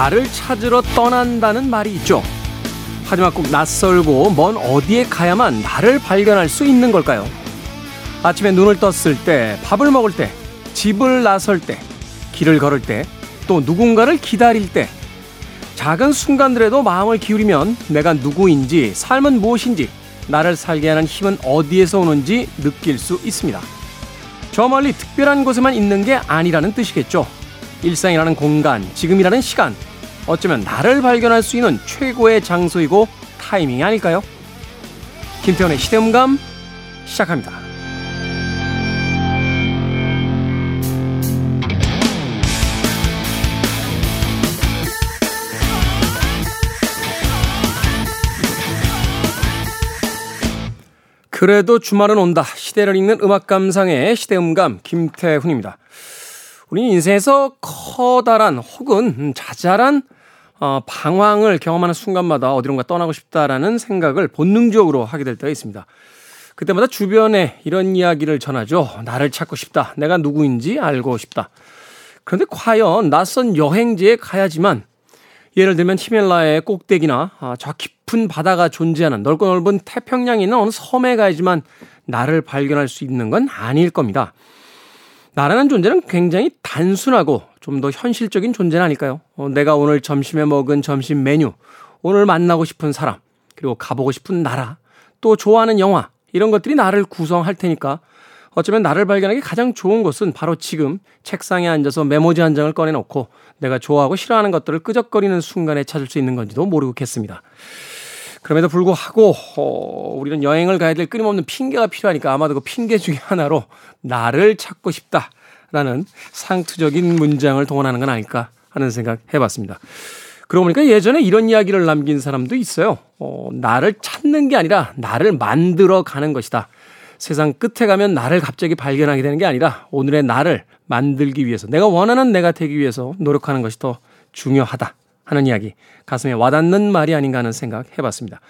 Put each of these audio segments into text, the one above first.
나를 찾으러 떠난다는 말이 있죠. 하지만 꼭 낯설고 먼 어디에 가야만 나를 발견할 수 있는 걸까요? 아침에 눈을 떴을 때, 밥을 먹을 때, 집을 나설 때, 길을 걸을 때, 또 누군가를 기다릴 때, 작은 순간들에도 마음을 기울이면 내가 누구인지, 삶은 무엇인지, 나를 살게 하는 힘은 어디에서 오는지 느낄 수 있습니다. 저 멀리 특별한 곳에만 있는 게 아니라는 뜻이겠죠. 일상이라는 공간, 지금이라는 시간, 어쩌면 나를 발견할 수 있는 최고의 장소이고 타이밍이 아닐까요? 김태원의 시대음감 시작합니다. 그래도 주말은 온다. 시대를 읽는 음악 감상의 시대음감 김태훈입니다. 우리 인생에서 커다란 혹은 자잘한 어, 방황을 경험하는 순간마다 어디론가 떠나고 싶다라는 생각을 본능적으로 하게 될 때가 있습니다. 그때마다 주변에 이런 이야기를 전하죠. 나를 찾고 싶다. 내가 누구인지 알고 싶다. 그런데 과연 낯선 여행지에 가야지만 예를 들면 히멜라야의 꼭대기나 아, 저 깊은 바다가 존재하는 넓고 넓은 태평양에 있는 어느 섬에 가야지만 나를 발견할 수 있는 건 아닐 겁니다. 나라는 존재는 굉장히 단순하고 좀 더 현실적인 존재는 아닐까요? 어, 내가 오늘 점심에 먹은 점심 메뉴, 오늘 만나고 싶은 사람, 그리고 가보고 싶은 나라, 또 좋아하는 영화, 이런 것들이 나를 구성할 테니까 어쩌면 나를 발견하기 가장 좋은 것은 바로 지금 책상에 앉아서 메모지 한 장을 꺼내놓고 내가 좋아하고 싫어하는 것들을 끄적거리는 순간에 찾을 수 있는 건지도 모르겠습니다. 그럼에도 불구하고 어, 우리는 여행을 가야 될 끊임없는 핑계가 필요하니까 아마도 그 핑계 중에 하나로 나를 찾고 싶다라는 상투적인 문장을 동원하는 건 아닐까 하는 생각 해봤습니다. 그러고 보니까 예전에 이런 이야기를 남긴 사람도 있어요. 어, 나를 찾는 게 아니라 나를 만들어 가는 것이다. 세상 끝에 가면 나를 갑자기 발견하게 되는 게 아니라 오늘의 나를 만들기 위해서 내가 원하는 내가 되기 위해서 노력하는 것이 더 중요하다. 하는 이야기 가슴에 와닿는 말이 아닌가 하는 생각 해봤습니다.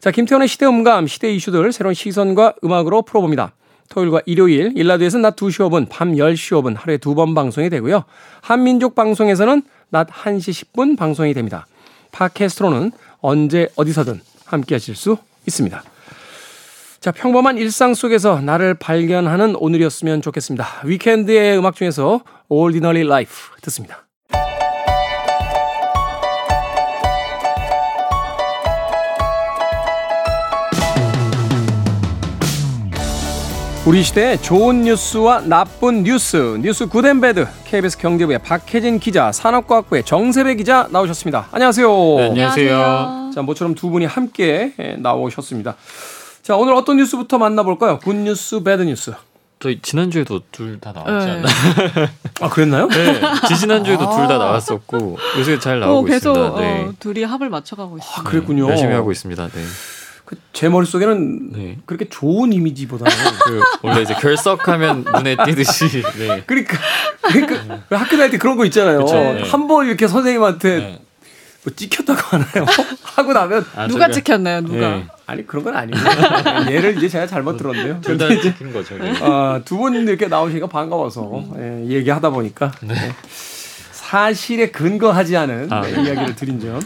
자 김태훈의 시대음감 시대 이슈들 새로운 시선과 음악으로 풀어봅니다. 토요일과 일요일 1라디오에서는 낮 2시 5분 밤 10시 5분 하루에 두 번 방송이 되고요. 한민족 방송에서는 낮 1시 10분 방송이 됩니다. 팟캐스트로는 언제 어디서든 함께 하실 수 있습니다. 자, 평범한 일상 속에서 나를 발견하는 오늘이었으면 좋겠습니다. 위켄드의 음악 중에서 Ordinary Life 듣습니다. 우리 시대의 좋은 뉴스와 나쁜 뉴스, 뉴스 Good and Bad, KBS 경제부의 박혜진 기자, 산업과학부의 정세배 기자 나오셨습니다. 안녕하세요. 네, 안녕하세요. 자, 모처럼 두 분이 함께 예, 나오셨습니다. 자, 오늘 어떤 뉴스부터 만나볼까요? Good news, bad news. 저희 지난주에도 둘 다 나왔지 네. 않나요? 아, 그랬나요? 네. 지지난주에도 둘다 아. 나왔었고 요새 잘 나오고 어, 계속 있습니다. 네. 어, 둘이 합을 맞춰가고 있어요. 아, 그랬군요. 열심히 하고 있습니다. 네. 그, 제 머릿속에는 네. 그렇게 좋은 이미지보다는. 그 원래 이제 결석하면 눈에 띄듯이 네. 그러니까, 그러니까 왜 학교 다닐 때 그런 거 있잖아요. 네. 한번 이렇게 선생님한테 네. 뭐 찍혔다고 하나요? 하고 나면 아, 누가 찍혔나요? 누가? 네. 아니 그런 건 아니고 얘를 이제 제가 잘못 들었네요. 둘다 찍힌 거죠. 네. 아, 두분 이렇게 나오시니까 반가워서 예, 얘기하다 보니까 네. 사실에 근거하지 않은 아, 네, 네. 이야기를 드린 점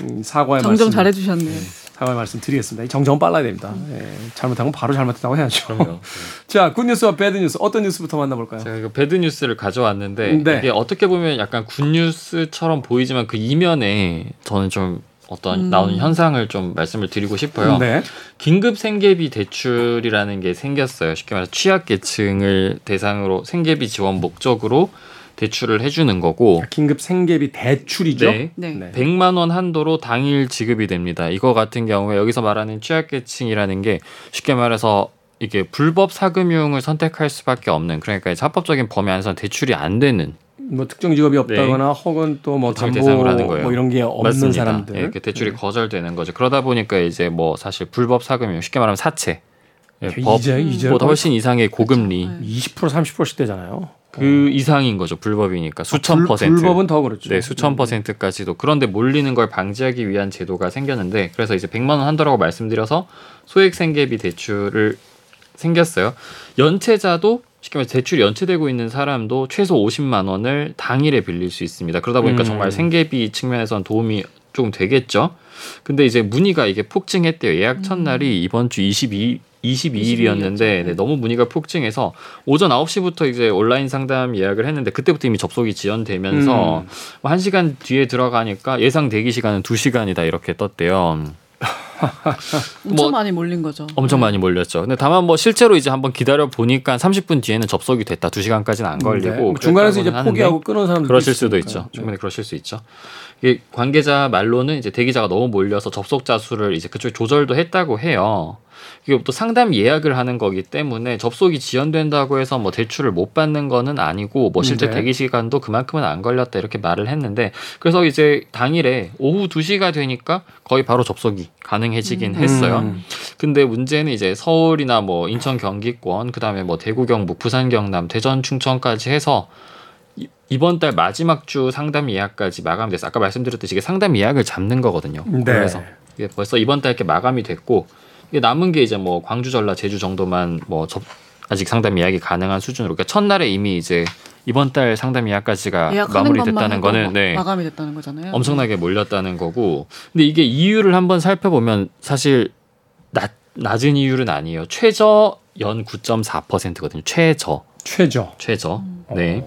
음, 사과의 정정 말씀 잘해주셨네요. 사과의 말씀 드리겠습니다. 이 정정은 빨라야 됩니다. 예, 잘못한 건 바로 잘못했다고 해야죠. 그럼요. 자, 굿뉴스와 배드뉴스 어떤 뉴스부터 만나볼까요? 제가 이거 배드 뉴스를 가져왔는데 네. 이게 어떻게 보면 약간 굿뉴스처럼 보이지만 그 이면에 저는 좀 어떤 음. 나오는 현상을 좀 말씀을 드리고 싶어요. 네. 긴급 생계비 대출이라는 게 생겼어요. 쉽게 말해서 취약계층을 대상으로 생계비 지원 목적으로 대출을 해주는 거고 긴급 생계비 대출이죠. 네. 네. 네. 100만 원 한도로 당일 지급이 됩니다. 이거 같은 경우에 여기서 말하는 취약계층이라는 게 쉽게 말해서 이게 불법 사금융을 선택할 수밖에 없는 그러니까 이제 합법적인 범위 안에서 대출이 안 되는 뭐 특정 직업이 없다거나 혹은 또 뭐 담보 대상으로 하는 거예요. 뭐 이런 게 없는 맞습니다. 사람들 예, 이렇게 대출이 네. 거절되는 거죠. 그러다 보니까 이제 뭐 사실 불법 사금융 쉽게 말하면 사채 예, 법보다 훨씬 이상의 고금리 네. 20% 30%씩 되잖아요. 그 이상인 거죠. 불법이니까 수천 어. 불- 퍼센트. 불법은 더 그렇죠. 네, 수천 퍼센트까지도 그런데 몰리는 걸 방지하기 위한 제도가 생겼는데 그래서 이제 100만 원 한도라고 말씀드려서 소액 생계비 대출을 생겼어요. 연체자도 쉽게 말해서 대출이 연체되고 있는 사람도 최소 50만 원을 당일에 빌릴 수 있습니다. 그러다 보니까 음. 정말 생계비 측면에서는 도움이 조금 되겠죠. 근데 이제 문의가 이게 폭증했대요. 예약 첫날이 이번 주 22, 22일이었는데 22일이었죠. 네, 너무 문의가 폭증해서 오전 9시부터 이제 온라인 상담 예약을 했는데 그때부터 이미 접속이 지연되면서 음. 뭐 1시간 뒤에 들어가니까 예상 대기 시간은 2시간이다 이렇게 떴대요. 엄청 뭐- 많이 몰린 거죠. 엄청 많이 몰렸죠. 근데 다만 뭐 실제로 이제 한번 기다려 보니까 30분 뒤에는 접속이 됐다. 2시간까지는 안 걸리고 네. 뭐 중간에서 이제 포기하고 끊은 사람들 그러실 수도 있죠. 충분히 그러실 수 있죠. 이게 관계자 말로는 이제 대기자가 너무 몰려서 접속자 수를 이제 그쪽에 조절도 했다고 해요. 이게 또 상담 예약을 하는 거기 때문에 접속이 지연된다고 해서 뭐 대출을 못 받는 거는 아니고 뭐 실제 네. 대기 시간도 그만큼은 안 걸렸다 이렇게 말을 했는데 그래서 이제 당일에 오후 2시가 되니까 거의 바로 접속이 가능해지긴 했어요. 음. 근데 문제는 이제 서울이나 뭐 인천 경기권 그다음에 뭐 대구 경북 부산 경남 대전 충청까지 해서 이- 이번 달 마지막 주 상담 예약까지 마감돼서 아까 말씀드렸듯이 이게 상담 예약을 잡는 거거든요. 네. 그래서 벌써 이번 달 이렇게 마감이 됐고 남은 게 이제 뭐 광주 전라 제주 정도만 뭐 접, 아직 상담 예약이 가능한 수준으로 그러니까 첫날에 이미 이제 이번 달 상담 예약까지가 마무리됐다는 거는 네. 마감이 됐다는 거잖아요. 엄청나게 몰렸다는 거고 근데 이게 이유를 한번 살펴보면 사실 낮, 낮은 이유는 아니에요 최저 연 9.4%거든요 최저 최저. 최저 음. 네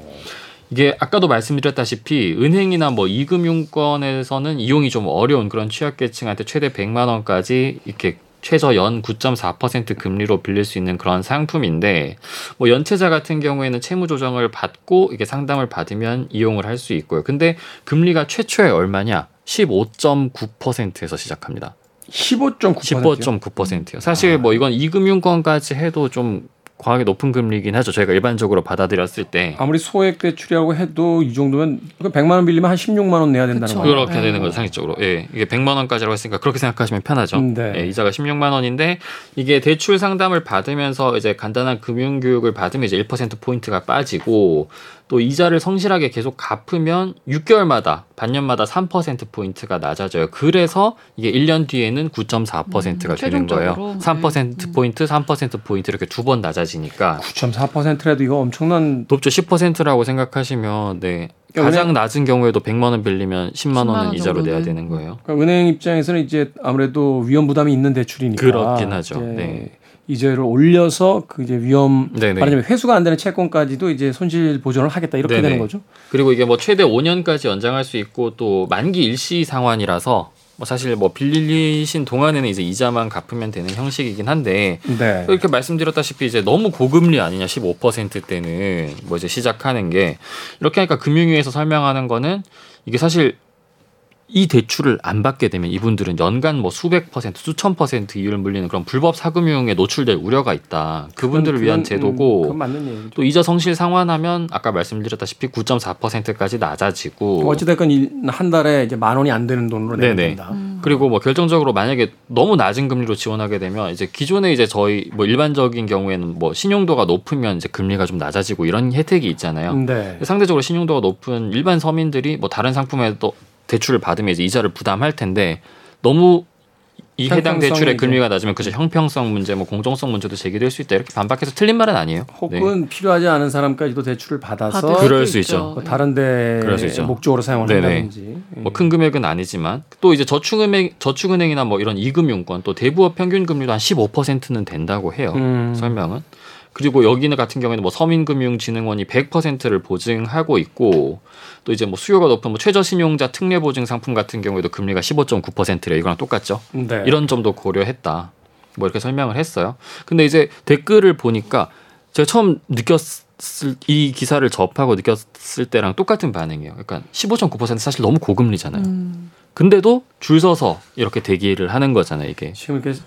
이게 아까도 말씀드렸다시피 은행이나 뭐 이금융권에서는 이용이 좀 어려운 그런 취약계층한테 최대 100만 원까지 이렇게 최저 연 9.4% 금리로 빌릴 수 있는 그런 상품인데 뭐 연체자 같은 경우에는 채무 조정을 받고 이게 상담을 받으면 이용을 할 수 있고요. 근데 금리가 최초에 얼마냐? 15.9%에서 시작합니다. 15.9%요. 15.9%요. 사실 뭐 이건 이금융권까지 해도 좀 과하게 높은 금리긴 하죠. 저희가 일반적으로 받아들였을 때 아무리 소액 대출이라고 해도 이 정도면 100만 원 빌리면 한 16만 원 내야 된다는. 거예요. 그렇게 네. 되는 거죠 상식적으로. 예, 이게 100만 원까지라고 했으니까 그렇게 생각하시면 편하죠. 네. 예, 이자가 16만 원인데 이게 대출 상담을 받으면서 이제 간단한 금융 교육을 받으면 이제 1% 포인트가 빠지고 또 이자를 성실하게 계속 갚으면 6개월마다 반년마다 3% 포인트가 낮아져요. 그래서 이게 1년 뒤에는 9.4%가 음, 되는 거예요. 최종적으로. 3% 네. 포인트, 3% 포인트 이렇게 두 번 낮아지 니까 9.4%라도 이거 엄청난 높죠. 10%라고 생각하시면 네. 그러니까 가장 낮은 경우에도 100만 원 빌리면 10만 10만 원은 원 이자로 내야 정도는. 되는 거예요. 그러니까 은행 입장에서는 이제 아무래도 위험 부담이 있는 대출이니까 그렇긴 하죠. 네. 이자를 올려서 그 이제 위험 네네. 말하자면 회수가 안 되는 채권까지도 이제 손실 보전을 하겠다 이렇게 네네. 되는 거죠. 그리고 이게 뭐 최대 5년까지 연장할 수 있고 또 만기 일시 상환이라서 뭐 사실 뭐 빌리신 동안에는 이제 이자만 갚으면 되는 형식이긴 한데 네. 이렇게 말씀드렸다시피 이제 너무 고금리 아니냐 15%대는 뭐 이제 시작하는 게 이렇게 하니까 금융위에서 설명하는 거는 이게 사실 이 대출을 안 받게 되면 이분들은 연간 뭐 수백 퍼센트, 수천 퍼센트 이율을 물리는 그런 불법 사금융에 노출될 우려가 있다. 그분들을 그건- 위한 음, 제도고 그건 맞는 얘기죠. 또 이자 성실 상환하면 아까 말씀드렸다시피 9.4%까지 낮아지고 어찌됐건 이- 한 달에 이제 만 원이 안 되는 돈으로 내야. 된다. 음. 그리고 뭐 결정적으로 만약에 너무 낮은 금리로 지원하게 되면 이제 기존에 이제 저희 뭐 일반적인 경우에는 뭐 신용도가 높으면 이제 금리가 좀 낮아지고 이런 혜택이 있잖아요. 네. 상대적으로 신용도가 높은 일반 서민들이 뭐 다른 상품에도 대출을 받으면 이제 이자를 부담할 텐데 너무 이 해당 대출의 금리가 낮으면 그저 형평성 문제, 뭐 공정성 문제도 제기될 수 있다 이렇게 반박해서 틀린 말은 아니에요. 네. 혹은 필요하지 않은 사람까지도 대출을 받아서 그럴 수 있죠. 뭐 다른데. 목적으로 사용을 네네. 한다든지. 뭐큰 금액은 아니지만 또 이제 저축은행 저축은행이나 뭐 이런 이금융권 또 대부업 평균 금리도 한 15%는 된다고 해요. 음. 설명은. 그리고 여기는 같은 경우에는 뭐 서민금융진흥원이 100%를 보증하고 있고 또 이제 뭐 수요가 높은 뭐 최저신용자 특례보증 상품 같은 경우에도 금리가 15.9%래 이거랑 똑같죠. 네. 이런 점도 고려했다. 뭐 이렇게 설명을 했어요. 근데 이제 댓글을 보니까 제가 처음 느꼈을 이 기사를 접하고 느꼈을 때랑 똑같은 반응이에요. 그러니까 15.9% 사실 너무 고금리잖아요. 음. 근데도 줄 서서 이렇게 대기를 하는 거잖아요, 이게. 지금 이렇게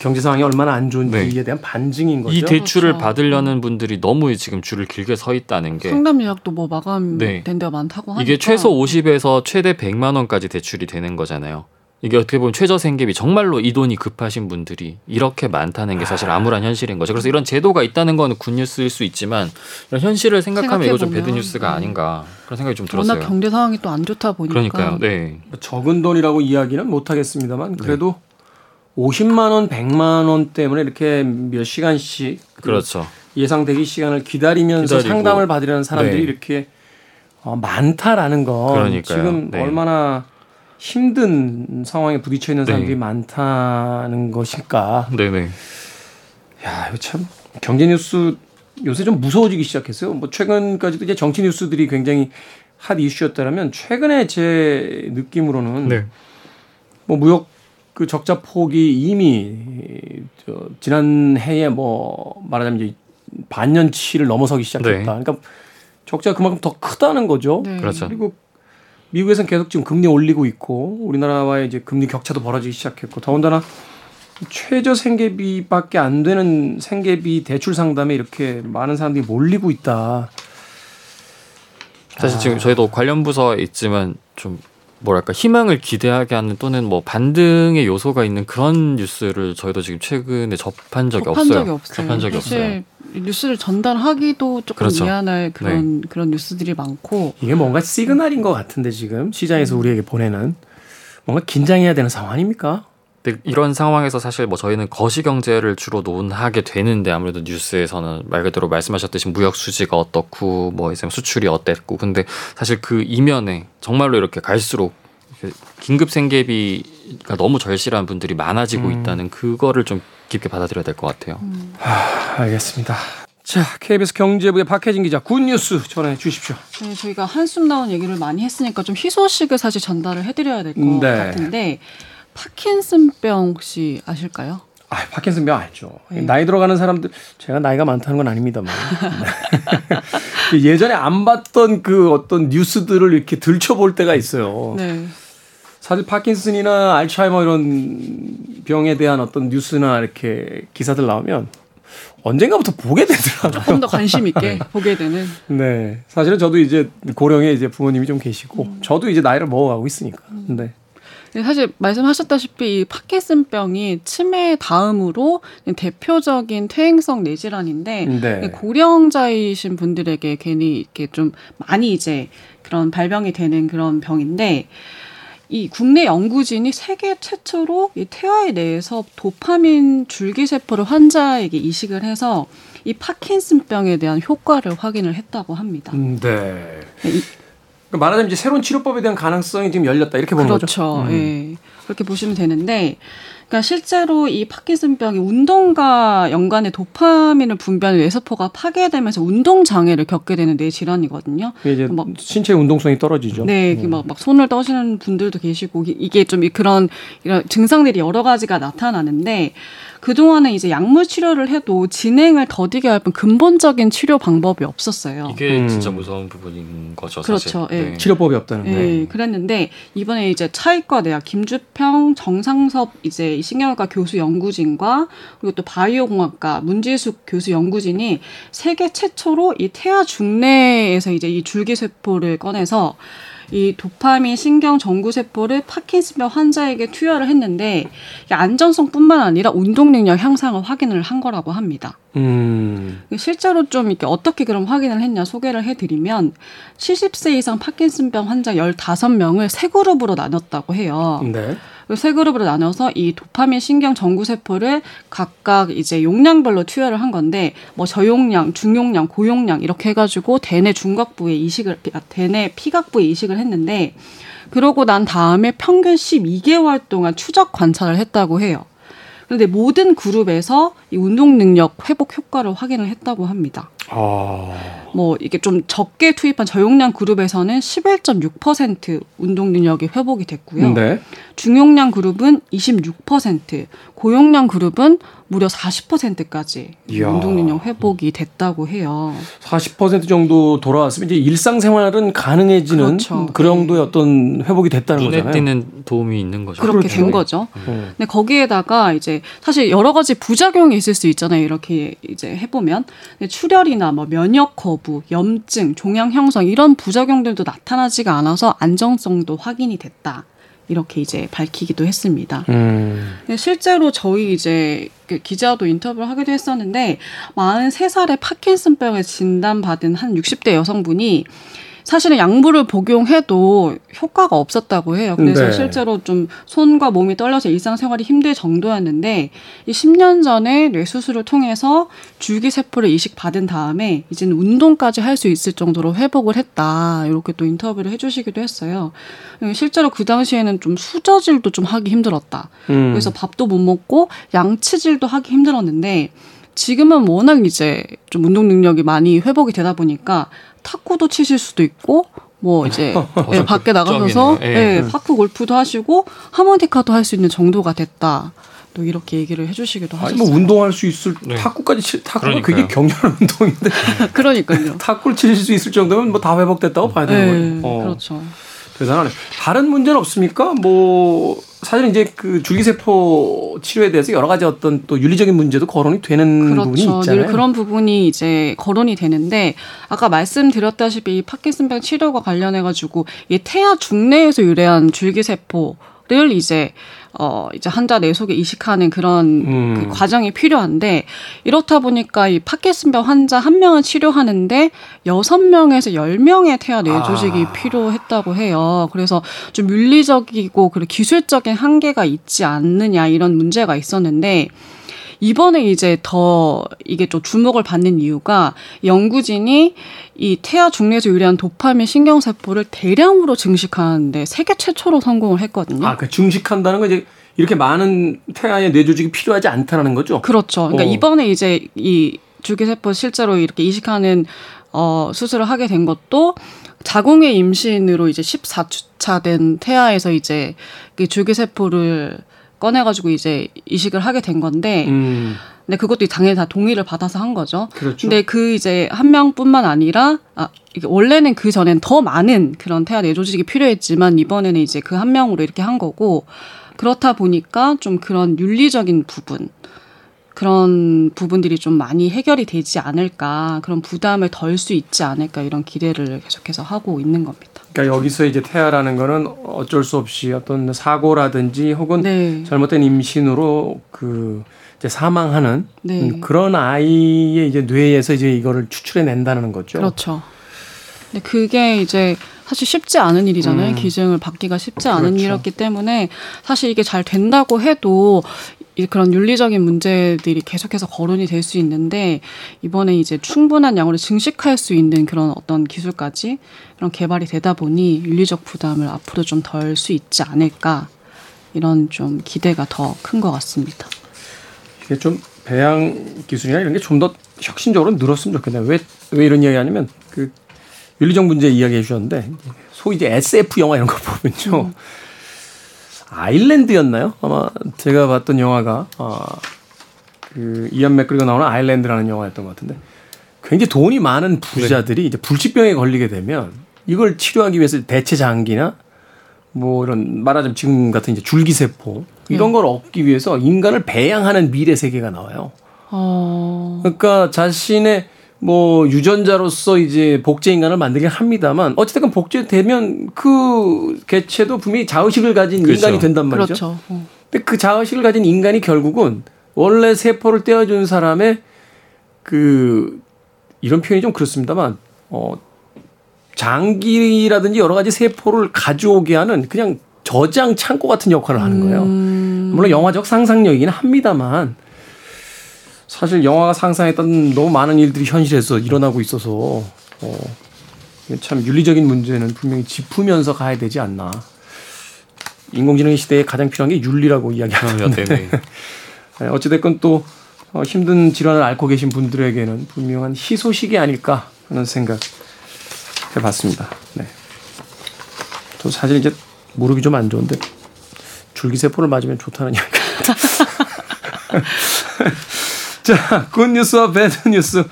경제 상황이 얼마나 안 좋은지에 네. 대한 반증인 거죠. 이 대출을 그렇죠. 받으려는 분들이 너무 지금 줄을 길게 서 있다는 게 상담 예약도 뭐 마감된 네. 데가 많다고 하니까 이게 최소 50에서 최대 100만 원까지 대출이 되는 거잖아요. 이게 어떻게 보면 최저 생계비 정말로 이 돈이 급하신 분들이 이렇게 많다는 게 사실 암울한 현실인 거죠. 그래서 이런 제도가 있다는 거는 굿뉴스일 수 있지만 이런 현실을 생각하면 이거 좀 배드 뉴스가 네. 아닌가 그런 생각이 좀 워낙 들었어요. 경제 상황이 또 안 좋다 보니까 그러니까요. 네. 뭐 적은 돈이라고 이야기는 못 하겠습니다만 그래도 50만 원, 100만 원 때문에 이렇게 몇 시간씩 그 그렇죠. 예상 대기 시간을 기다리면서 기다리고. 상담을 받으려는 사람들이 네. 이렇게 어, 많다라는 건 그러니까요. 지금 네. 얼마나 힘든 상황에 부딪혀 있는 네. 사람들이 많다는 것일까. 네 네. 야, 이거 참 경제 뉴스 요새 좀 무서워지기 시작했어요. 뭐 최근까지도 이제 정치 뉴스들이 굉장히 핫 이슈였다면 최근에 제 느낌으로는 네. 뭐 무역 그 적자 폭이 이미 저 지난 해에 뭐 말하자면 이제 반년치를 넘어서기 시작했다. 네. 그러니까 적자가 그만큼 더 크다는 거죠. 네. 그렇죠. 그리고 미국에서는 계속 지금 금리 올리고 있고 우리나라와의 이제 금리 격차도 벌어지기 시작했고 더군다나 최저 생계비밖에 안 되는 생계비 대출 상담에 이렇게 많은 사람들이 몰리고 있다. 사실 지금 저희도 관련 부서에 있지만 좀 뭐랄까 희망을 기대하게 하는 또는 뭐 반등의 요소가 있는 그런 뉴스를 저희도 지금 최근에 접한 적이 접한 없어요. 적이 없어요. 접한 적이 없어요. 사실 뉴스를 전달하기도 조금 그렇죠. 미안할 그런 그런 뉴스들이 많고 이게 뭔가 시그널인 것 같은데 지금 시장에서 우리에게 보내는 뭔가 긴장해야 되는 상황 아닙니까? 근데 이런 상황에서 사실 뭐 저희는 거시 경제를 주로 논하게 되는데 아무래도 뉴스에서는 말 그대로 말씀하셨듯이 무역 수지가 어떻고 뭐 이제 수출이 어땠고 근데 사실 그 이면에 정말로 이렇게 갈수록 긴급 생계비가 너무 절실한 분들이 많아지고 음. 있다는 그거를 좀 깊게 받아들여야 될 것 같아요. 하, 알겠습니다. 자, KBS 경제부의 박혜진 기자 굿뉴스 전해 주십시오. 네, 저희가 한숨 나온 얘기를 많이 했으니까 좀 희소식을 사실 전달을 해드려야 될것 네. 같은데 파킨슨병 혹시 아실까요? 아, 파킨슨병 알죠. 네. 나이 들어가는 사람들 제가 나이가 많다는 건 아닙니다만 네. 예전에 안 봤던 그 어떤 뉴스들을 이렇게 들춰볼 때가 있어요. 네. 사실 파킨슨이나 알츠하이머 이런 병에 대한 어떤 뉴스나 이렇게 기사들 나오면 언젠가부터 보게 되더라고요. 조금 더 관심 있게 보게 되는. 네. 사실은 저도 이제 고령에 이제 부모님이 좀 계시고 저도 이제 나이를 먹어가고 있으니까. 네. 네, 사실 말씀하셨다시피 이 파킨슨병이 치매 다음으로 대표적인 퇴행성 뇌질환인데 네. 고령자이신 분들에게 괜히 이렇게 좀 많이 이제 그런 발병이 되는 그런 병인데 이 국내 연구진이 세계 최초로 이 태아의 뇌에서 도파민 줄기세포를 환자에게 이식을 해서 이 파킨슨병에 대한 효과를 확인을 했다고 합니다. 음, 네. 네, 이- 그러니까 말하자면 이제 새로운 치료법에 대한 가능성이 지금 열렸다 이렇게 보는 거죠. 그렇죠. 음. 예. 그렇게 보시면 되는데, 그러니까 실제로 이 파킨슨병이 운동과 연관의 도파민을 분비하는 뇌세포가 파괴되면서 운동 장애를 겪게 되는 뇌 질환이거든요. 이제 막- 신체 운동성이 떨어지죠. 네, 이렇게 막, 막 손을 떠시는 분들도 계시고 이- 이게 좀 이- 그런 이런 증상들이 여러 가지가 나타나는데 그 동안에 이제 약물 치료를 해도 진행을 더디게 할 뿐 근본적인 치료 방법이 없었어요. 이게 음. 진짜 무서운 부분인 거죠. 그렇죠. 예. 네. 치료법이 없다는 거. 예, 그랬는데 이번에 이제 차이과 대학 김주평 정상섭 이제 이 신경외과 교수 연구진과 그리고 또 바이오공학과 문지숙 교수 연구진이 세계 최초로 이 태아 중내에서 이제 이 줄기세포를 꺼내서 이 도파민 신경 전구 세포를 파킨슨병 환자에게 투여를 했는데 안전성뿐만 아니라 운동 능력 향상을 확인을 한 거라고 합니다. 음. 실제로 좀 이렇게 어떻게 그럼 확인을 했냐 소개를 해드리면 70세 이상 파킨슨병 환자 15명을 세 그룹으로 나눴다고 해요. 네. 그세 그룹으로 나눠서 이 도파민 신경 전구 세포를 각각 이제 용량별로 투여를 한 건데 뭐 저용량, 중용량, 고용량 이렇게 해가지고 대뇌 중각부에 이식을 아, 대뇌 피각부에 이식을 했는데 그러고 난 다음에 평균 12개월 동안 추적 관찰을 했다고 해요. 그런데 모든 그룹에서 이 운동 능력 회복 효과를 확인을 했다고 합니다. 아. 뭐 이게 좀 적게 투입한 저용량 그룹에서는 11.6% 운동 능력이 회복이 됐고요. 네. 중용량 그룹은 26%, 고용량 그룹은 무려 40%까지 이야. 운동 능력 회복이 됐다고 해요. 40% 정도 돌아왔으면 이제 일상생활은 가능해지는 그렇죠. 그 정도의 어떤 회복이 됐다는 눈에 거잖아요. 띄는 도움이 있는 거죠. 그렇게 그렇죠. 된 거죠. 음. 근데 거기에다가 이제 사실 여러 가지 부작용이 있을 수 있잖아요. 이렇게 이제 해보면 출혈이나 뭐 면역 거부, 염증, 종양 형성 이런 부작용들도 나타나지가 않아서 안정성도 확인이 됐다. 이렇게 이제 밝히기도 했습니다. 음. 근데 실제로 저희 이제 그 기자도 인터뷰를 하기도 했었는데 43살에 파킨슨병에 진단받은 한 60대 여성분이 사실은 약물을 복용해도 효과가 없었다고 해요. 그래서 네. 실제로 좀 손과 몸이 떨려서 일상생활이 힘들 정도였는데 이 10년 전에 뇌 수술을 통해서 줄기세포를 이식받은 다음에 이제는 운동까지 할 수 있을 정도로 회복을 했다. 이렇게 또 인터뷰를 해주시기도 했어요. 실제로 그 당시에는 좀 수저질도 좀 하기 힘들었다. 음. 그래서 밥도 못 먹고 양치질도 하기 힘들었는데 지금은 워낙 이제 좀 운동 능력이 많이 회복이 되다 보니까 탁구도 치실 수도 있고 뭐 이제 예, 밖에 나가셔서. 예. 예, 파크 골프도 하시고 하모니카도 할 수 있는 정도가 됐다. 또 이렇게 얘기를 해주시기도 아니 하셨어요. 뭐 운동할 수 있을 네. 탁구까지 치, 탁구가 그러니까요. 그게 격렬한 운동인데 그러니까요. 탁구를 칠수 있을 정도면 뭐 다 회복됐다고 봐야 되는 네, 거예요. 어, 그렇죠. 대단하네. 다른 문제는 없습니까? 뭐 사실 이제 그 줄기세포 치료에 대해서 여러 가지 어떤 또 윤리적인 문제도 거론이 되는 부분이 그렇죠. 있잖아요. 늘 그런 부분이 이제 거론이 되는데 아까 말씀드렸다시피 이 파킨슨병 치료가 관련해 가지고 이 태아 중내에서 유래한 줄기세포를 이제 어 이제 환자 내 속에 이식하는 그런 음. 그 과정이 필요한데 이렇다 보니까 이 파킨슨병 환자 한 명을 치료하는데 여섯 명에서 열 명의 태아 뇌 조직이 아. 필요했다고 해요. 그래서 좀 윤리적이고 그리고 기술적인 한계가 있지 않느냐 이런 문제가 있었는데 이번에 이제 더 이게 좀 주목을 받는 이유가 연구진이 이 태아 중뇌에서 유래한 도파민 신경세포를 대량으로 증식하는데 세계 최초로 성공을 했거든요. 아, 그 증식한다는 건 이제 이렇게 많은 태아의 뇌 조직이 필요하지 않다라는 거죠. 그렇죠. 그러니까 어. 이번에 이제 이 줄기세포 실제로 이렇게 이식하는 어, 수술을 하게 된 것도 자궁의 임신으로 이제 14주차 된 태아에서 이제 그 줄기세포를 꺼내가지고 이제 이식을 하게 된 건데, 음, 근데 그것도 당연히 다 동의를 받아서 한 거죠. 그렇죠. 근데 그 이제 한 명뿐만 아니라 아 이게 원래는 그 전엔 더 많은 그런 태아 뇌 조직이 필요했지만 이번에는 이제 그 한 명으로 이렇게 한 거고 그렇다 보니까 좀 그런 윤리적인 부분 그런 부분들이 좀 많이 해결이 되지 않을까 그런 부담을 덜 수 있지 않을까 이런 기대를 계속해서 하고 있는 겁니다. 그러니까 여기서 이제 태아라는 거는 어쩔 수 없이 어떤 사고라든지 혹은 네. 잘못된 임신으로 그 이제 사망하는 네. 음, 그런 아이의 이제 뇌에서 이제 이거를 추출해 낸다는 거죠. 그렇죠. 근데 그게 이제 사실 쉽지 않은 일이잖아요. 음. 기증을 받기가 쉽지 않은 그렇죠. 일이었기 때문에 사실 이게 잘 된다고 해도 이 그런 윤리적인 문제들이 계속해서 거론이 될 수 있는데 이번에 이제 충분한 양으로 증식할 수 있는 그런 어떤 기술까지 그런 개발이 되다 보니 윤리적 부담을 앞으로 좀 덜 수 있지 않을까 이런 좀 기대가 더 큰 것 같습니다. 이게 좀 배양 기술이나 이런 게 좀 더 혁신적으로 늘었으면 좋겠네요. 왜, 왜 이런 이야기 하냐면 그 윤리적 문제 이야기해 주셨는데 소위 이제 SF 영화 이런 거 보면요. 아일랜드였나요? 아마 제가 봤던 영화가 아, 그 이안 맥그리가 나오는 아일랜드라는 영화였던 것 같은데 굉장히 돈이 많은 부자들이 이제 불치병에 걸리게 되면 이걸 치료하기 위해서 대체 장기나 뭐 이런 말하자면 지금 같은 이제 줄기세포 이런 걸 얻기 위해서 인간을 배양하는 미래 세계가 나와요. 어, 그러니까 자신의 뭐 유전자로서 이제 복제 인간을 만들긴 합니다만 어찌됐건 복제되면 그 개체도 분명히 자의식을 가진 그렇죠. 인간이 된단 말이죠. 그렇죠. 어. 근데 그 자의식을 가진 인간이 결국은 원래 세포를 떼어준 사람의 그 이런 표현이 좀 그렇습니다만 어 장기라든지 여러 가지 세포를 가져오게 하는 그냥 저장 창고 같은 역할을 하는 거예요. 음. 물론 영화적 상상력이긴 합니다만 사실 영화가 상상했던 너무 많은 일들이 현실에서 일어나고 있어서 어, 참 윤리적인 문제는 분명히 짚으면서 가야 되지 않나. 인공지능 시대에 가장 필요한 게 윤리라고 이야기하는데 네, 네. 네, 어찌됐건 또 어, 힘든 질환을 앓고 계신 분들에게는 분명한 희소식이 아닐까 하는 생각 해봤습니다. 네. 저 사실 이제 무릎이 좀 안 좋은데 줄기세포를 맞으면 좋다는 이야기. 자, 굿뉴스와 배드뉴스.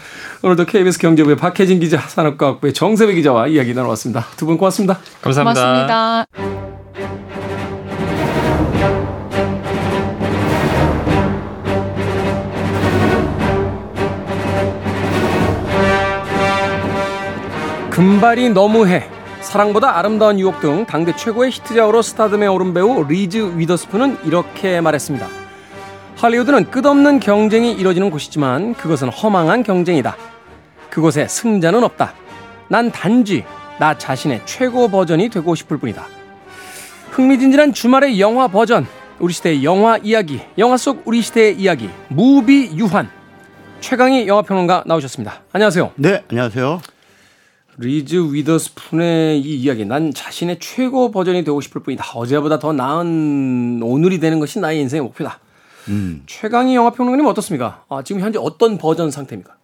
오늘도 KBS 경제부의 박혜진 기자, 산업과학부의 정세배 기자와 이야기 나눠봤습니다. 두 분 고맙습니다. 감사합니다. 고맙습니다. 금발이 너무해. 사랑보다 아름다운 유혹 등 당대 최고의 히트작으로 스타덤에 오른 배우 리즈 위더스푼은 이렇게 말했습니다. 할리우드는 끝없는 경쟁이 이뤄지는 곳이지만 그것은 허망한 경쟁이다. 그곳에 승자는 없다. 난 단지 나 자신의 최고 버전이 되고 싶을 뿐이다. 흥미진진한 주말의 영화 버전, 우리 시대의 영화 이야기, 영화 속 우리 시대의 이야기, Movie 유한. 최강희 영화평론가 나오셨습니다. 안녕하세요. 네, 안녕하세요. 리즈 위더스푼의 이 이야기, 난 자신의 최고 버전이 되고 싶을 뿐이다. 어제보다 더 나은 오늘이 되는 것이 나의 인생의 목표다. 음. 최강희 영화평론가님 어떻습니까? 아, 지금 현재 어떤 버전 상태입니까?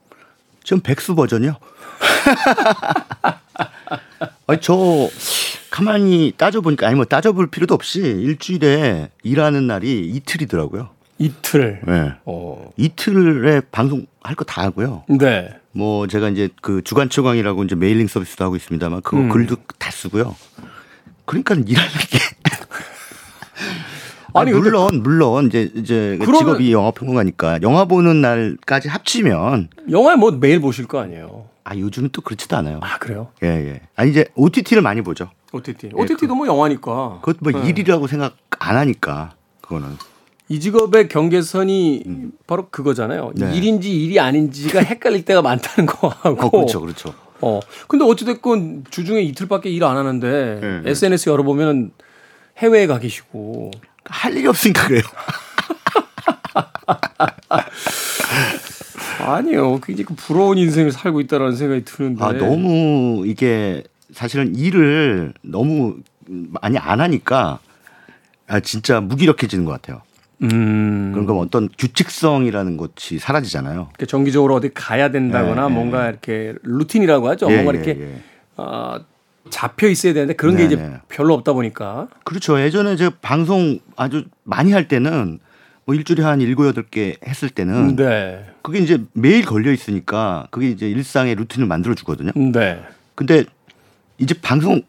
지금 백수 버전이요. 아니, 저 가만히 따져보니까 아니 뭐 따져볼 필요도 없이 일주일에 일하는 날이 이틀이더라고요. 이틀. 네. 어. 이틀에 방송 할 거 다 하고요. 네. 뭐 제가 이제 그 주간 최광희라고 이제 mailing 서비스도 하고 있습니다만 그거 음. 글도 다 쓰고요. 그러니까 일하는 게 아니, 아니 물론 물론 이제 이제 직업이 영화 평론가니까 영화 보는 날까지 합치면 영화에 뭐 매일 보실 거 아니에요. 아 요즘은 또 그렇지도 않아요. 아 그래요? 예 예. 아니 이제 OTT를 많이 보죠. OTT. 예, OTT도 그, 뭐 영화니까. 그것도 뭐 네. 일이라고 생각 안 하니까 그거는. 이 직업의 경계선이 음. 바로 그거잖아요. 네. 일인지 일이 아닌지가 헷갈릴 때가 많다는 거하고. 어, 그렇죠, 그렇죠. 어. 근데 어찌됐건 주중에 이틀밖에 일 안 하는데 네, 네. SNS 열어보면 해외에 가 계시고. 할 일이 없으니까 그래요. 아니요. 굉장히 그 부러운 인생을 살고 있다라는 생각이 드는데. 아, 너무 이게 사실은 일을 너무 많이 안 하니까 아, 진짜 무기력해지는 것 같아요. 음. 그러니까 어떤 규칙성이라는 것이 사라지잖아요. 그러니까 정기적으로 어디 가야 된다거나 네, 뭔가 네. 이렇게 루틴이라고 하죠. 예, 뭔가 이렇게 예, 예. 어, 잡혀 있어야 되는데 그런 게 네, 이제 네. 별로 없다 보니까. 그렇죠. 예전에 제가 방송 아주 많이 할 때는 뭐 일주일에 한 일곱 여덟 개 했을 때는 네. 그게 이제 매일 걸려 있으니까 그게 이제 일상의 루틴을 만들어 주거든요. 네. 근데 이제 방송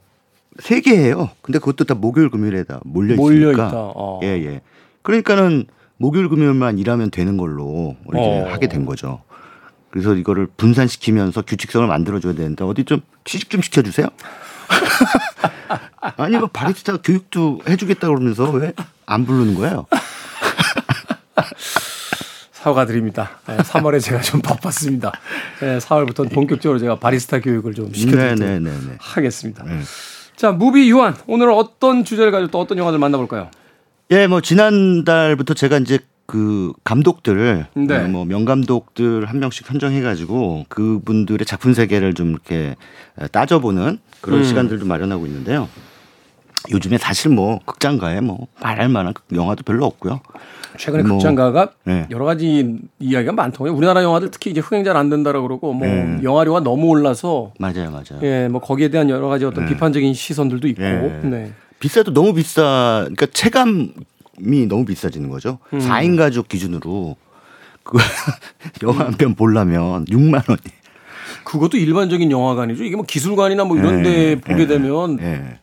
세 개 해요. 근데 그것도 다 목요일 금요일에 다 몰려 있으니까. 어. 예, 예. 그러니까는 목요일 금요일만 일하면 되는 걸로 이제 어. 하게 된 거죠. 그래서 이거를 분산시키면서 규칙성을 만들어 줘야 되는데 어디 좀 취직 좀 시켜 주세요. 아니 뭐 바리스타 교육도 해주겠다 그러면서 왜 안 부르는 거예요? 사과드립니다. 네, 3월에 제가 좀 바빴습니다. 네, 4월부터 본격적으로 제가 바리스타 교육을 좀 시켜드리도록 네, 네, 네, 네. 하겠습니다. 네. 자, 무비 유한 오늘은 어떤 주제를 가지고 또 어떤 영화를 만나볼까요? 예, 뭐 지난달부터 제가 이제 그 감독들 네. 어, 뭐 명감독들 한 명씩 선정해 가지고 그분들의 작품 세계를 좀 이렇게 따져보는 그런 음. 시간들도 마련하고 있는데요. 요즘에 사실 뭐 극장가에 뭐 말할 만한 영화도 별로 없고요. 최근에 뭐, 극장가가 네. 여러 가지 이야기가 많더군요. 우리나라 영화들 특히 이제 흥행 잘 안 된다라고 그러고 뭐 네. 영화료가 너무 올라서 맞아요, 맞아요. 예, 뭐 거기에 대한 여러 가지 어떤 네. 비판적인 시선들도 있고. 네. 네. 비싸도 너무 비싸. 그러니까 체감 이 너무 비싸지는 거죠. 음. 4인 가족 기준으로 그 영화 한 편 보려면 6만 원이. 그것도 일반적인 영화관이죠. 이게 뭐 기술관이나 뭐 이런 데 네. 보게 네. 되면 네.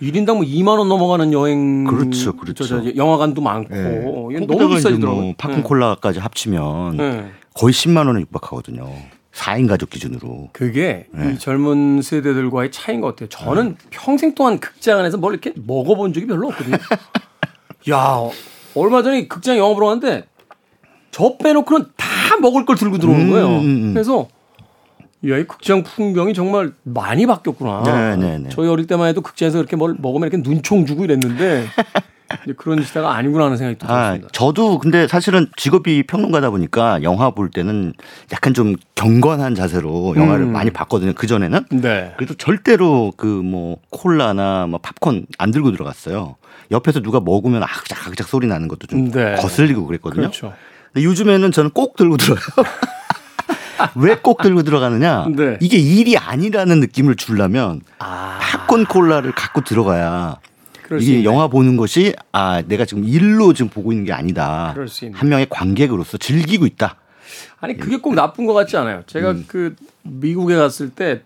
1인당 뭐 2만 원 넘어가는 여행 그렇죠, 그렇죠. 영화관도 많고 네. 너무 비싸지더라고요. 뭐 팝콘 콜라까지 네. 합치면 네. 거의 10만 원에 육박하거든요. 4인 가족 기준으로. 그게 네. 이 젊은 세대들과의 차이인 것 같아요. 저는 네. 평생 동안 극장 안에서 뭘 이렇게 먹어본 적이 별로 없거든요. 야, 얼마 전에 극장 영화 보러 갔는데 저 빼놓고는 다 먹을 걸 들고 들어오는 거예요. 음, 음, 음. 그래서 야, 이 극장 풍경이 정말 많이 바뀌었구나. 네 네네. 네, 네. 저희 어릴 때만 해도 극장에서 그렇게 뭘 먹으면 이렇게 눈총 주고 이랬는데 그런 시대가 아니구나 하는 생각이 들었습니다. 아, 저도 근데 사실은 직업이 평론가다 보니까 영화 볼 때는 약간 좀 경건한 자세로 영화를 음. 많이 봤거든요. 그 전에는. 네. 그래도 절대로 그 뭐 콜라나 뭐 팝콘 안 들고 들어갔어요. 옆에서 누가 먹으면 악작 악작 소리 나는 것도 좀 네. 거슬리고 그랬거든요. 그렇죠. 근데 요즘에는 저는 꼭 들고 들어요. 왜 꼭 들고 들어가느냐? 네. 이게 일이 아니라는 느낌을 주려면 아. 팝콘 콜라를 갖고 들어가야 이게 영화 보는 것이 아 내가 지금 일로 지금 보고 있는 게 아니다. 한 명의 관객으로서 즐기고 있다. 아니 그게 꼭 나쁜 것 같지 않아요. 제가 음. 그 미국에 갔을 때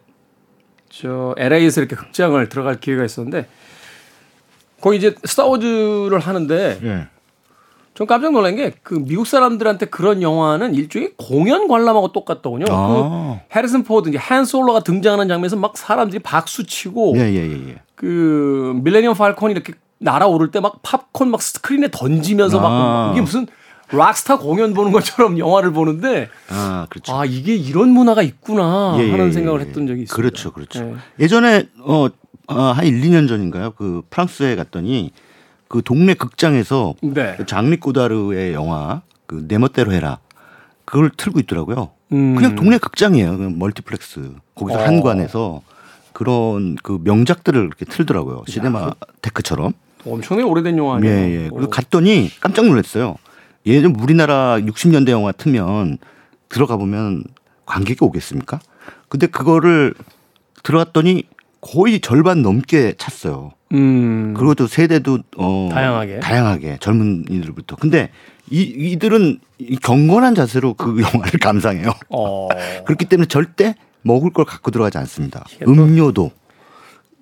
저 LA에서 이렇게 극장을 들어갈 기회가 있었는데 거기 이제 스타워즈를 하는데 예. 전 깜짝 놀란 게 그 미국 사람들한테 그런 영화는 일종의 공연 관람하고 똑같더군요. 아. 그 해리슨 포드 이제 한 솔로가 등장하는 장면에서 막 사람들이 박수 치고 예, 예, 예, 예. 그 밀레니엄 팔콘이 이렇게 날아오를 때 막 팝콘 막 스크린에 던지면서 아. 막 이게 무슨 락스타 공연 보는 것처럼 영화를 보는데 아, 그렇죠. 아, 이게 이런 문화가 있구나 예, 하는 예, 생각을 예. 했던 적이 있어요. 그렇죠. 그렇죠. 예. 전에 어, 어, 한 1, 2년 전인가요? 그 프랑스에 갔더니 그 동네 극장에서 네. 그 장뤽 고다르의 영화 그 내 멋대로 해라. 그걸 틀고 있더라고요. 음. 그냥 동네 극장이에요. 그 멀티플렉스. 거기서 어. 한관에서 그런 그 명작들을 이렇게 틀더라고요. 시네마테크처럼. 엄청나게 오래된 영화 아니에요? 예, 예. 그리고 갔더니 깜짝 놀랐어요. 예전 우리나라 60년대 영화 틀면 들어가 보면 관객이 오겠습니까? 근데 그거를 들어갔더니 거의 절반 넘게 찼어요. 음. 그리고 또 세대도 어 다양하게 다양하게 젊은이들부터. 근데 이 이들은 경건한 자세로 그 영화를 감상해요. 어. 그렇기 때문에 절대 먹을 걸 갖고 들어가지 않습니다. 음료도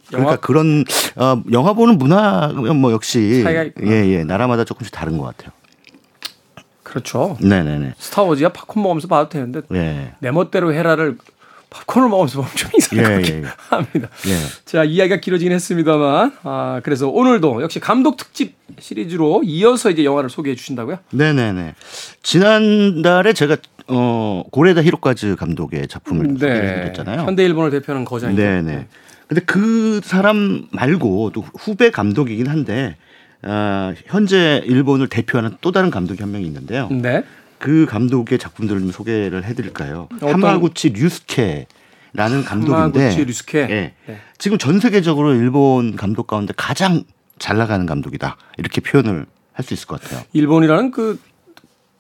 그러니까 영화? 그런 어, 영화 보는 문화 뭐 역시 예예 예, 나라마다 조금씩 다른 것 같아요. 그렇죠. 네네네. 스타워즈야 팝콘 먹으면서 봐도 되는데 네. 내 멋대로 해라를 팝콘을 먹으면서 엄청 이상하게 예, 예, 예. 합니다. 예. 자 이야기가 길어지긴 했습니다만 아 그래서 오늘도 역시 감독 특집 시리즈로 이어서 이제 영화를 소개해 주신다고요? 네네네. 지난달에 제가 어 고레다 히로카즈 감독의 작품을 네. 소개해드렸잖아요. 현대 일본을 대표하는 거장이죠. 네네. 네. 근데 그 사람 말고 또 후배 감독이긴 한데 어, 현재 일본을 대표하는 또 다른 감독이 한 명이 있는데요. 네. 그 감독의 작품들을 좀 소개를 해드릴까요? 하마구치 류스케 라는 감독인데, 하마구치 류스케. 네. 네. 지금 전 세계적으로 일본 감독 가운데 가장 잘 나가는 감독이다 이렇게 표현을 할 수 있을 것 같아요. 일본이라는 그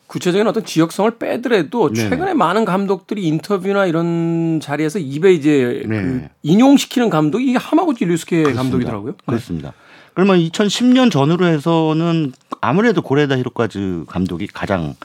구체적인 어떤 지역성을 빼더라도 네 최근에 많은 감독들이 인터뷰나 이런 자리에서 입에 이제 네. 그 인용시키는 감독이 하마구치 류스케 그렇습니다. 감독이더라고요. 네. 그렇습니다. 그러면 2010년 전후로 해서는 아무래도 고레다 히로카즈 감독이 가장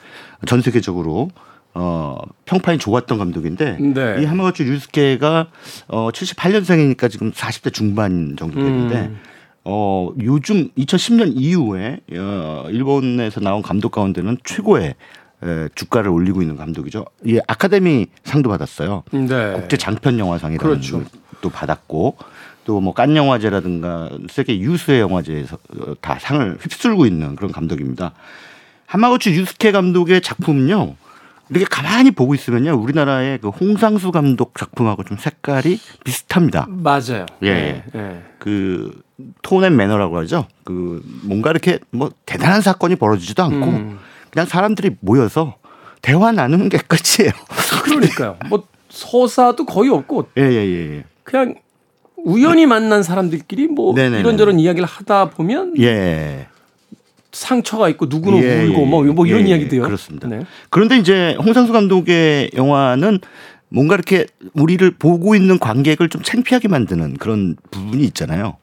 전 세계적으로 어, 평판이 좋았던 감독인데 네. 이 하마구치 류스케가 어, 78년생이니까 지금 40대 중반 정도 되는데 음. 어, 요즘 2010년 이후에 어, 일본에서 나온 감독 가운데는 최고의 에, 주가를 올리고 있는 감독이죠. 이 아카데미 상도 받았어요. 네. 국제 장편 영화상이라는 그렇죠. 또 받았고 또 뭐 깐 영화제라든가 세계 유수의 영화제에서 어, 다 상을 휩쓸고 있는 그런 감독입니다. 하마구치 유스케 감독의 작품은요. 이렇게 가만히 보고 있으면요 우리나라의 그 홍상수 감독 작품하고 좀 색깔이 비슷합니다. 맞아요. 예, 네, 네. 그 톤앤 매너라고 하죠. 그 뭔가 이렇게 뭐 대단한 사건이 벌어지지도 않고 음. 그냥 사람들이 모여서 대화 나누는 게 끝이에요. 그러니까요. 뭐 서사도 거의 없고. 예, 예, 예. 예. 그냥 우연히 만난 사람들끼리 뭐 네네네. 이런저런 이야기를 하다 보면 예. 상처가 있고 누구는 예, 울고 뭐, 뭐 이런 예, 이야기도요. 그렇습니다. 네. 그런데 이제 홍상수 감독의 영화는 뭔가 이렇게 우리를 보고 있는 관객을 좀 창피하게 만드는 그런 부분이 있잖아요.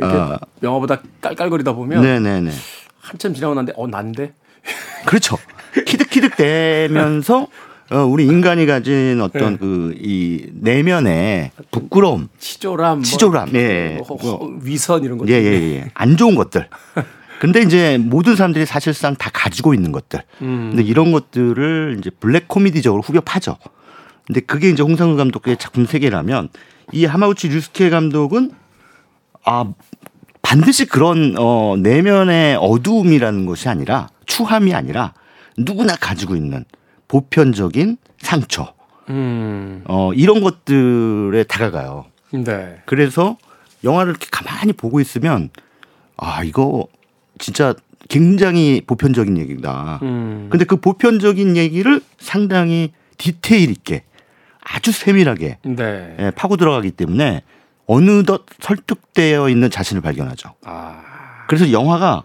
아. 영화보다 깔깔거리다 보면 네네네. 한참 지나고 난데 어 난데 그렇죠. 키득키득 대면서 어, 우리 인간이 가진 어떤 네. 그이 내면의 부끄러움, 치졸함, 치졸함, 뭐, 예, 뭐, 위선 이런 것들, 예, 예, 예, 안 좋은 것들. 근데 이제 모든 사람들이 사실상 다 가지고 있는 것들. 음. 근데 이런 것들을 이제 블랙 코미디적으로 후벼 파죠. 근데 그게 이제 홍상우 감독의 작품 세계라면 이 하마우치 류스케 감독은 아 반드시 그런 어 내면의 어두움이라는 것이 아니라 추함이 아니라 누구나 가지고 있는 보편적인 상처. 음. 어 이런 것들에 다가가요. 네. 그래서 영화를 이렇게 가만히 보고 있으면 아 이거 진짜 굉장히 보편적인 얘기다. 음. 근데 그 보편적인 얘기를 상당히 디테일 있게 아주 세밀하게 네. 예, 파고 들어가기 때문에 어느덧 설득되어 있는 자신을 발견하죠. 아. 그래서 영화가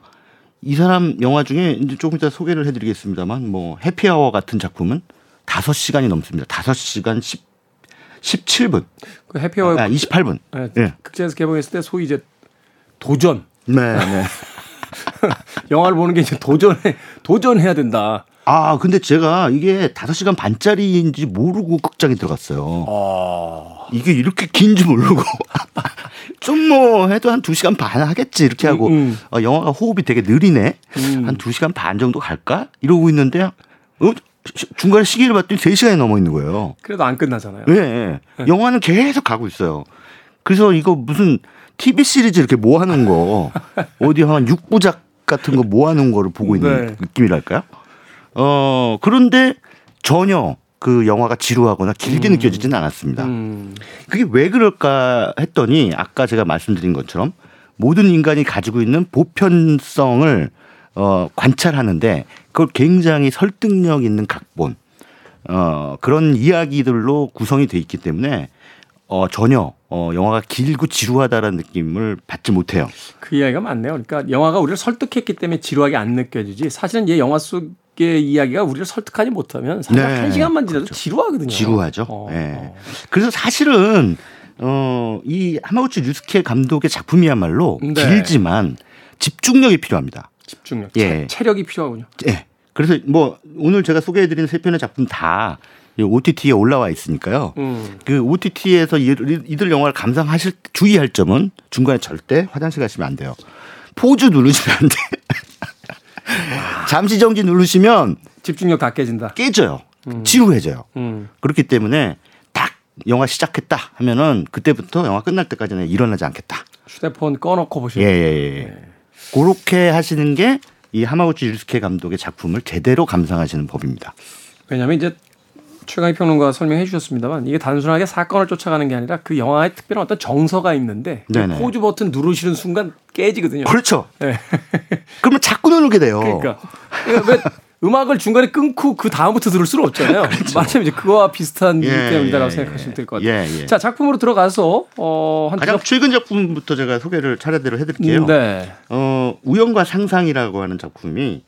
이 사람 영화 중에 이제 조금 이따 소개를 해드리겠습니다만 뭐 해피아워 같은 작품은 5시간이 넘습니다. 5시간 10, 17분. 그 해피아워 아, 28분. 네, 네. 극장에서 개봉했을 때 소위 이제 도전. 네, 네. 영화를 보는 게 이제 도전해 도전해야 된다. 아, 근데 제가 이게 5시간 반짜리인지 모르고 극장에 들어갔어요. 아... 이게 이렇게 긴지 모르고. 좀 뭐 해도 한 2시간 반 하겠지 이렇게 하고 음, 음. 어, 영화가 호흡이 되게 느리네. 음. 한 2시간 반 정도 갈까? 이러고 있는데 어? 중간에 시계를 봤더니 3시간이 넘어 있는 거예요. 그래도 안 끝나잖아요. 네. 네. 영화는 계속 가고 있어요. 그래서 이거 무슨 TV 시리즈 이렇게 모아놓은 거 어디 한 6부작 같은 거 모아놓은 거를 보고 있는 네. 느낌이랄까요? 어 그런데 전혀 그 영화가 지루하거나 길게 음. 느껴지지는 않았습니다. 음. 그게 왜 그럴까 했더니 아까 제가 말씀드린 것처럼 모든 인간이 가지고 있는 보편성을 어, 관찰하는데 그걸 굉장히 설득력 있는 각본 어, 그런 이야기들로 구성이 돼 있기 때문에 어, 전혀 어, 영화가 길고 지루하다라는 느낌을 받지 못해요. 그 이야기가 맞네요. 그러니까 영화가 우리를 설득했기 때문에 지루하게 안 느껴지지 사실은 이 영화 속 의 이야기가 우리를 설득하지 못하면 사실 네. 한 시간만 지나도 그렇죠. 지루하거든요. 지루하죠. 어, 네. 어. 그래서 사실은 어, 이 하마우치 류스케 감독의 작품이야말로 네. 길지만 집중력이 필요합니다. 집중력, 예. 체력이 필요하군요. 예. 그래서 뭐 오늘 제가 소개해드린 세 편의 작품 다 OTT에 올라와 있으니까요. 음. 그 OTT에서 이들 영화를 감상하실 때 주의할 점은 중간에 절대 화장실 가시면 안 돼요. 포즈 누르시면 안 돼. 잠시 정지 누르시면 집중력 다 깨진다. 깨져요. 음. 지루해져요. 음. 그렇기 때문에 딱 영화 시작했다 하면은 그때부터 영화 끝날 때까지는 일어나지 않겠다. 휴대폰 꺼놓고 보시면. 예, 예, 예. 네. 그렇게 하시는 게 이 하마구치 유스케 감독의 작품을 제대로 감상하시는 법입니다. 왜냐하면 이제 최강희 평론가 설명해 주셨습니다만 이게 단순하게 사건을 쫓아가는 게 아니라 그 영화에 특별한 어떤 정서가 있는데 포즈 버튼 누르시는 순간 깨지거든요. 그렇죠. 네. 그러면 자꾸 누르게 돼요. 그러니까, 그러니까 왜 음악을 중간에 끊고 그 다음부터 들을 수는 없잖아요. 그렇죠. 마침 이제 그거와 비슷한 예, 때문이다라고 예, 생각하시면 될 것 같아요. 예, 예. 자 작품으로 들어가서 어, 한 가장 최근 작품부터 제가 소개를 차례대로 해드릴게요. 음, 네. 어, 우연과 상상이라고 하는 작품이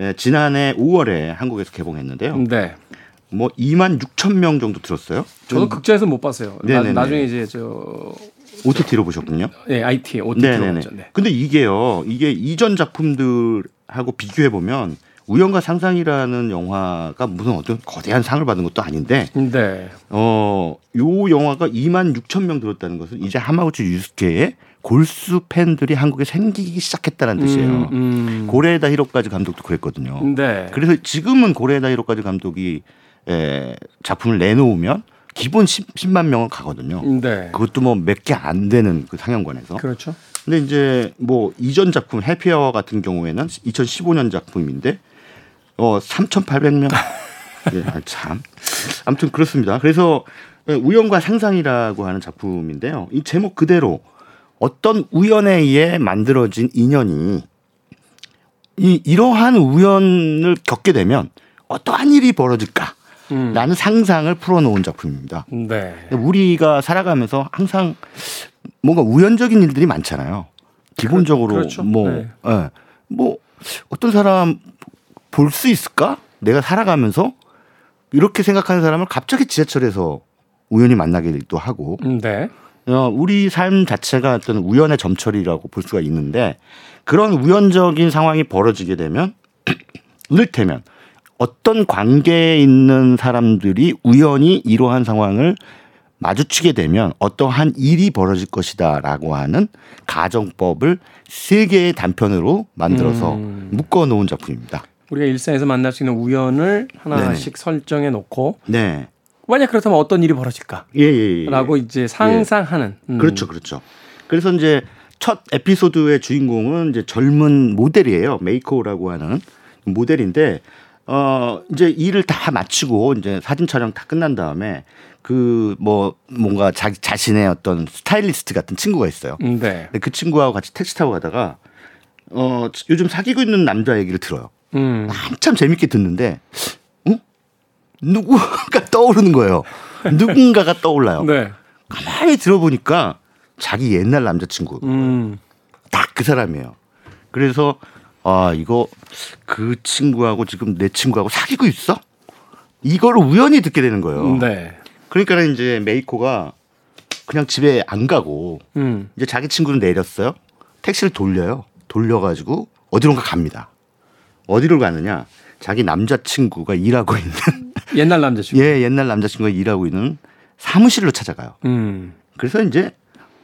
예, 지난해 5월에 한국에서 개봉했는데요. 네. 뭐 2만 6천 명 정도 들었어요. 저도 음. 극장에서 못 봤어요. 나, 나중에 이제 저 OTT로 보셨군요. 네, IT OTT로 봤죠. 네. 근데 이게요, 이게 이전 작품들하고 비교해 보면 우연과 상상이라는 영화가 무슨 어떤 거대한 상을 받은 것도 아닌데, 네. 어, 요 영화가 2만 6천 명 들었다는 것은 이제 하마우치 유스케의 골수 팬들이 한국에 생기기 시작했다는 뜻이에요. 음, 음. 고레에다 히로까지 감독도 그랬거든요. 네. 그래서 지금은 고레에다 히로까지 감독이 에, 작품을 내놓으면 기본 10, 만 명은 가거든요. 네. 그것도 뭐 몇 개 안 되는 그 상영관에서. 그렇죠. 근데 이제 뭐 이전 작품 해피어 같은 경우에는 2015년 작품인데 어 3,800명. 예, 참. 아무튼 그렇습니다. 그래서 우연과 상상이라고 하는 작품인데요. 이 제목 그대로 어떤 우연에 의해 만들어진 인연이 이 이러한 우연을 겪게 되면 어떠한 일이 벌어질까? 음. 라는 상상을 풀어놓은 작품입니다. 네. 우리가 살아가면서 항상 뭔가 우연적인 일들이 많잖아요. 기본적으로 그, 렇죠 뭐, 네. 네. 뭐 어떤 사람 볼 수 있을까? 내가 살아가면서 이렇게 생각하는 사람을 갑자기 지하철에서 우연히 만나기도 하고. 음, 네. 어, 우리 삶 자체가 어떤 우연의 점철이라고 볼 수가 있는데 그런 우연적인 상황이 벌어지게 되면 이를테면 어떤 관계에 있는 사람들이 우연히 이러한 상황을 마주치게 되면 어떠한 일이 벌어질 것이다라고 하는 가정법을 세 개의 단편으로 만들어서 음. 묶어 놓은 작품입니다. 우리가 일상에서 만날 수 있는 우연을 하나씩 네 설정해 놓고 네. 만약 그렇다면 어떤 일이 벌어질까? 예, 예, 예. 라고 이제 상상하는. 예. 음. 그렇죠, 그렇죠. 그래서 이제 첫 에피소드의 주인공은 이제 젊은 모델이에요. 메이코라고 하는 모델인데 어 이제 일을 다 마치고 이제 사진 촬영 다 끝난 다음에 그 뭐 뭔가 자기 자신의 어떤 스타일리스트 같은 친구가 있어요. 음, 네. 그 친구하고 같이 택시 타고 가다가 어 요즘 사귀고 있는 남자 얘기를 들어요. 음. 한참 재밌게 듣는데 어? 누구가 떠오르는 거예요. 누군가가 떠올라요. 네. 가만히 들어보니까 자기 옛날 남자친구 음. 딱 그 사람이에요. 그래서 아, 이거 그 친구하고 지금 내 친구하고 사귀고 있어? 이거를 우연히 듣게 되는 거예요. 네. 그러니까 이제 메이코가 그냥 집에 안 가고 음. 이제 자기 친구는 내렸어요. 택시를 돌려요. 돌려가지고 어디론가 갑니다. 어디로 가느냐? 자기 남자친구가 일하고 있는 옛날 남자친구. 예, 옛날 남자친구가 일하고 있는 사무실로 찾아가요. 음. 그래서 이제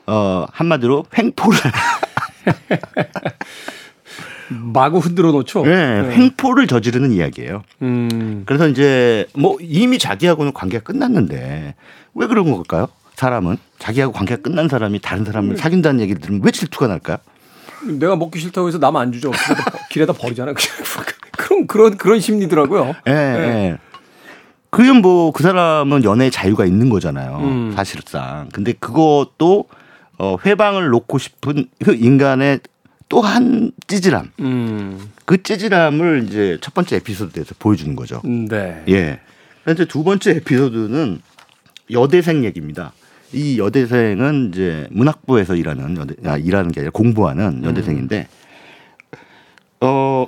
어 한마디로 횡포를 마구 흔들어 놓죠. 네, 네. 횡포를 저지르는 이야기예요. 음. 그래서 이제 뭐 이미 자기하고는 관계가 끝났는데 왜 그런 걸까요? 사람은 자기하고 관계가 끝난 사람이 다른 사람을 음. 사귄다는 얘기를 들으면 왜 질투가 날까요? 내가 먹기 싫다고 해서 남 안 주죠. 길에다, 버리잖아. 보통 그런 그런 심리더라고요. 예. 네. 네. 그건 뭐 그 사람은 연애 자유가 있는 거잖아요. 음. 사실상. 근데 그것도 어 회방을 놓고 싶은 그 인간의 또한 찌질함. 음. 그 찌질함을 이제 첫 번째 에피소드에서 보여주는 거죠. 네. 예. 이제 두 번째 에피소드는 여대생 얘기입니다. 이 여대생은 이제 문학부에서 일하는 여대, 아, 일하는 게 아니라 공부하는 음. 여대생인데 어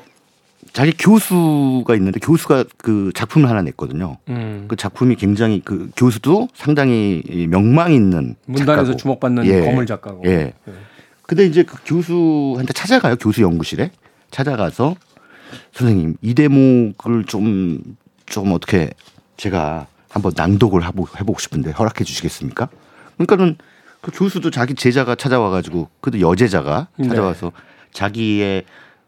자기 교수가 있는데 교수가 그 작품을 하나 냈거든요. 음. 그 작품이 굉장히 그 교수도 상당히 명망 있는 문단에서 작가고. 주목받는 예. 거물 작가고. 예. 예. 근데 이제 그 교수한테 찾아가요. 교수 연구실에 찾아가서 선생님 이 대목을 좀좀 좀 어떻게 제가 한번 낭독을 해보고 싶은데 허락해 주시겠습니까? 그러니까는 그 교수도 자기 제자가 찾아와가지고 그도 여제자가 네. 찾아와서 네. 자기의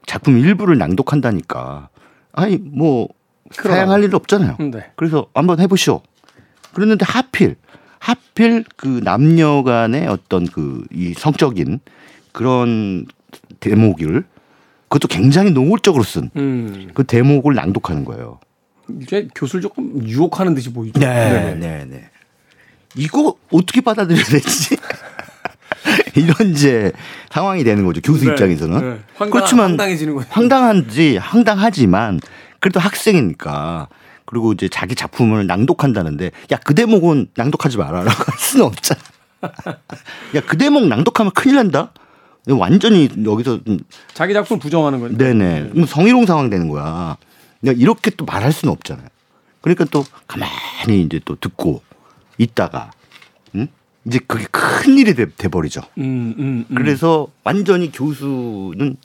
작품 일부를 낭독한다니까. 아니 뭐 그럼. 사양할 일 없잖아요. 네. 그래서 한번 해보시오. 그랬는데 하필 하필 그 남녀간의 어떤 그 이 성적인 그런 대목을 그것도 굉장히 노골적으로 쓴그 음. 그 대목을 낭독하는 거예요. 이제 교수를 조금 유혹하는 듯이 보이죠. 네, 네, 네. 네. 이거 어떻게 받아들여야 되지? 이런 이제 상황이 되는 거죠. 교수 네, 입장에서는. 네. 황당, 그렇지만 황당해지는 거예요. 황당한지 황당하지만 그래도 학생이니까 그리고 이제 자기 작품을 낭독한다는데 야 그 대목은 낭독하지 말아라고 할 수는 없잖아. 야 그 대목 낭독하면 큰일 난다. 완전히 여기서 자기 작품 부정하는 거죠. 네네. 네. 성희롱 상황 되는 거야. 이렇게 또 말할 수는 없잖아요. 그러니까 또 가만히 이제 또 듣고 있다가 응? 이제 그게 큰 일이 돼, 버리죠. 음, 음, 음. 그래서 완전히 교수는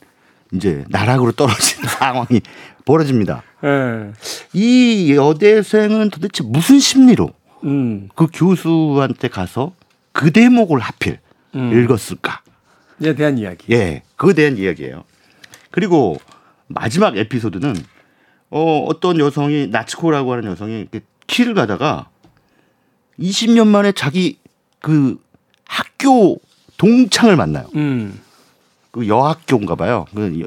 이제 나락으로 떨어지는 상황이 벌어집니다. 네. 이 여대생은 도대체 무슨 심리로 음. 그 교수한테 가서 그 대목을 하필 음. 읽었을까? 에 대한 이야기. 예, 그에 대한 이야기예요. 그리고 마지막 에피소드는 어, 어떤 여성이 나츠코라고 하는 여성이 키를 가다가 20년 만에 자기 그 학교 동창을 만나요. 음. 그 여학교인가 봐요. 그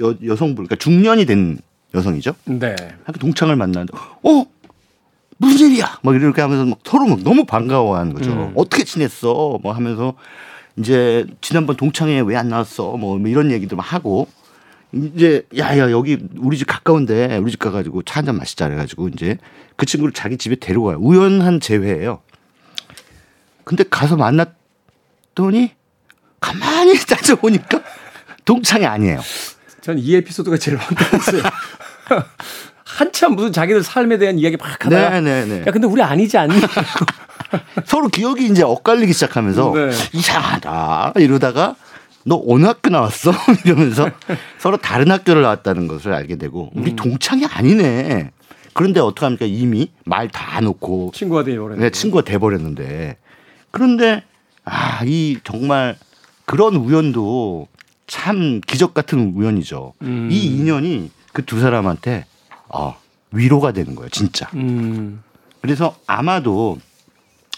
여, 여, 여성분, 그러니까 중년이 된 여성이죠. 네. 학교 동창을 만나는데, 어? 무슨 일이야? 막 이렇게 하면서 막 서로 막 너무 반가워하는 거죠. 음. 어떻게 지냈어? 뭐 하면서 이제 지난번 동창회 왜 안 나왔어? 뭐, 뭐 이런 얘기도 막 하고 이제 야야 여기 우리 집 가까운데 우리 집 가가지고 차 한 잔 마시자 그래가지고 이제 그 친구를 자기 집에 데려가요. 우연한 재회예요. 근데 가서 만났더니 가만히 따져보니까 동창이 아니에요. 전 이 에피소드가 제일 반가웠어요. 한참 무슨 자기들 삶에 대한 이야기 막 하다가 네네네. 네, 네. 야 근데 우리 아니지 않니? 서로 기억이 이제 엇갈리기 시작하면서 네. 이상하다 이러다가 너 어느 학교 나왔어? 이러면서 서로 다른 학교를 나왔다는 것을 알게 되고 우리 음. 동창이 아니네. 그런데 어떡합니까? 이미 말 다 놓고 친구가 돼버렸는데. 네, 친구가 돼버렸는데. 그런데 아, 이 정말 그런 우연도 참 기적 같은 우연이죠. 음. 이 인연이 그 두 사람한테 어, 위로가 되는 거예요, 진짜. 음. 그래서 아마도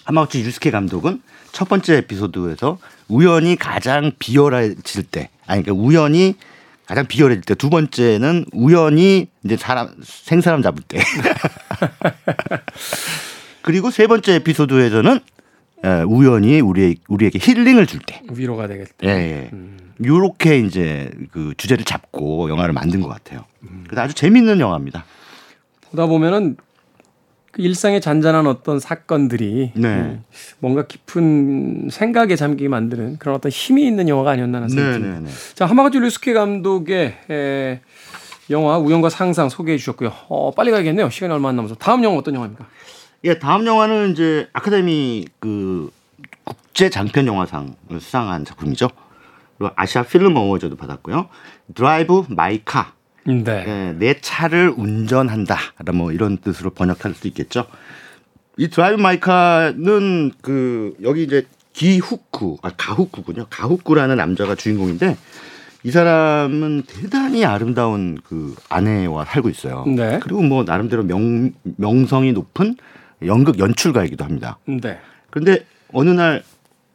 하마우치 유스케 감독은 첫 번째 에피소드에서 우연히 가장 비열해질 때, 아니 그러니까 우연히 가장 비열해질 때, 두 번째는 우연히 이제 사람 생사람 잡을 때. 그리고 세 번째 에피소드에서는 우연히 우리 우리에게 힐링을 줄 때. 위로가 되겠다. 예, 예. 음. 요렇게 이제 그 주제를 잡고 영화를 만든 것 같아요. 음. 그래서 아주 재밌는 영화입니다. 보다 보면은 그 일상의 잔잔한 어떤 사건들이 네. 음, 뭔가 깊은 생각에 잠기게 만드는 그런 어떤 힘이 있는 영화가 아니었나 생각이 듭니다. 네, 네, 네. 자, 하마가즈 류스케 감독의 에, 영화 우연과 상상 소개해 주셨고요. 어, 빨리 가야겠네요. 시간이 얼마 안 남아서. 다음 영화 어떤 영화입니까? 예, 다음 영화는 이제 아카데미 그 국제 장편 영화상을 수상한 작품이죠. 그리고 아시아 Film Awards도 받았고요. Drive My Car 네. 네, 내 차를 운전한다. 뭐 이런 뜻으로 번역할 수 있겠죠. 이 Drive My Car는 그 여기 이제 기후쿠 아 가후쿠군요. 가후쿠라는 남자가 주인공인데 이 사람은 대단히 아름다운 그 아내와 살고 있어요. 네. 그리고 뭐 나름대로 명 명성이 높은 연극 연출가이기도 합니다. 네. 그런데 어느 날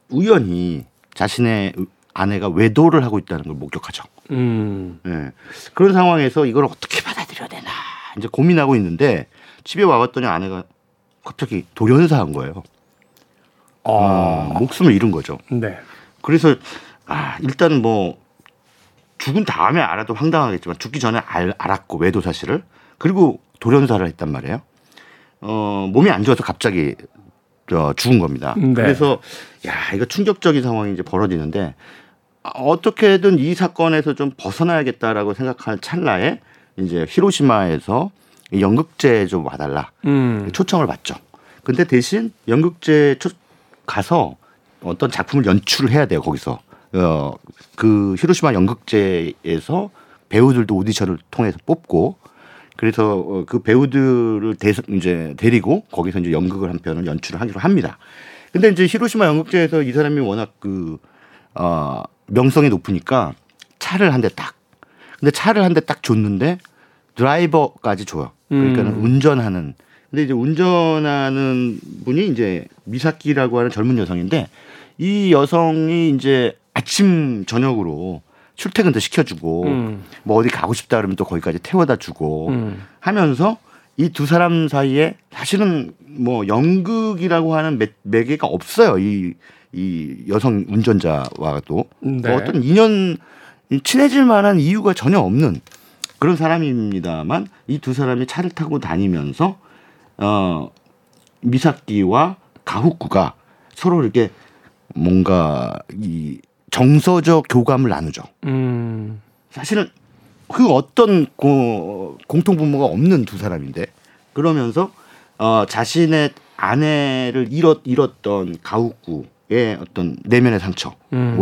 우연히 자신의 아내가 외도를 하고 있다는 걸 목격하죠. 음. 네. 그런 상황에서 이걸 어떻게 받아들여야 되나 이제 고민하고 있는데 집에 와봤더니 아내가 갑자기 돌연사한 거예요. 어, 목숨을 잃은 거죠. 네. 그래서 아 일단 뭐 죽은 다음에 알아도 황당하겠지만 죽기 전에 알, 알았고 외도 사실을 그리고 돌연사를 했단 말이에요. 어 몸이 안 좋아서 갑자기 어, 죽은 겁니다. 네. 그래서 야 이거 충격적인 상황이 이제 벌어지는데 어떻게든 이 사건에서 좀 벗어나야겠다라고 생각하는 찰나에 이제 히로시마에서 연극제 좀 와달라 음. 초청을 받죠. 근데 대신 연극제 초, 가서 어떤 작품을 연출을 해야 돼요 거기서 어, 그 히로시마 연극제에서 배우들도 오디션을 통해서 뽑고 그래서 어, 그 배우들을 대, 이제 데리고 거기서 이제 연극을 한 편을 연출을 하기로 합니다. 근데 이제 히로시마 연극제에서 이 사람이 워낙 그 어, 명성이 높으니까 차를 한 대 딱. 근데 차를 한 대 딱 줬는데 드라이버까지 줘요. 그러니까 는 음. 운전하는. 근데 이제 운전하는 분이 이제 미사키라고 하는 젊은 여성인데 이 여성이 이제 아침 저녁으로 출퇴근도 시켜주고 음. 뭐 어디 가고 싶다 그러면 또 거기까지 태워다 주고 음. 하면서 이 두 사람 사이에 사실은 뭐 연극이라고 하는 매, 매개가 없어요. 이, 이 여성 운전자와도 네. 뭐 어떤 인연 친해질 만한 이유가 전혀 없는 그런 사람입니다만 이 두 사람이 차를 타고 다니면서 어 미사키와 가후쿠가 서로 이렇게 뭔가 이 정서적 교감을 나누죠. 음. 사실은 그 어떤 고, 공통 분모가 없는 두 사람인데 그러면서 어, 자신의 아내를 잃었 잃었던 가우쿠 의 어떤 내면의 상처와 음.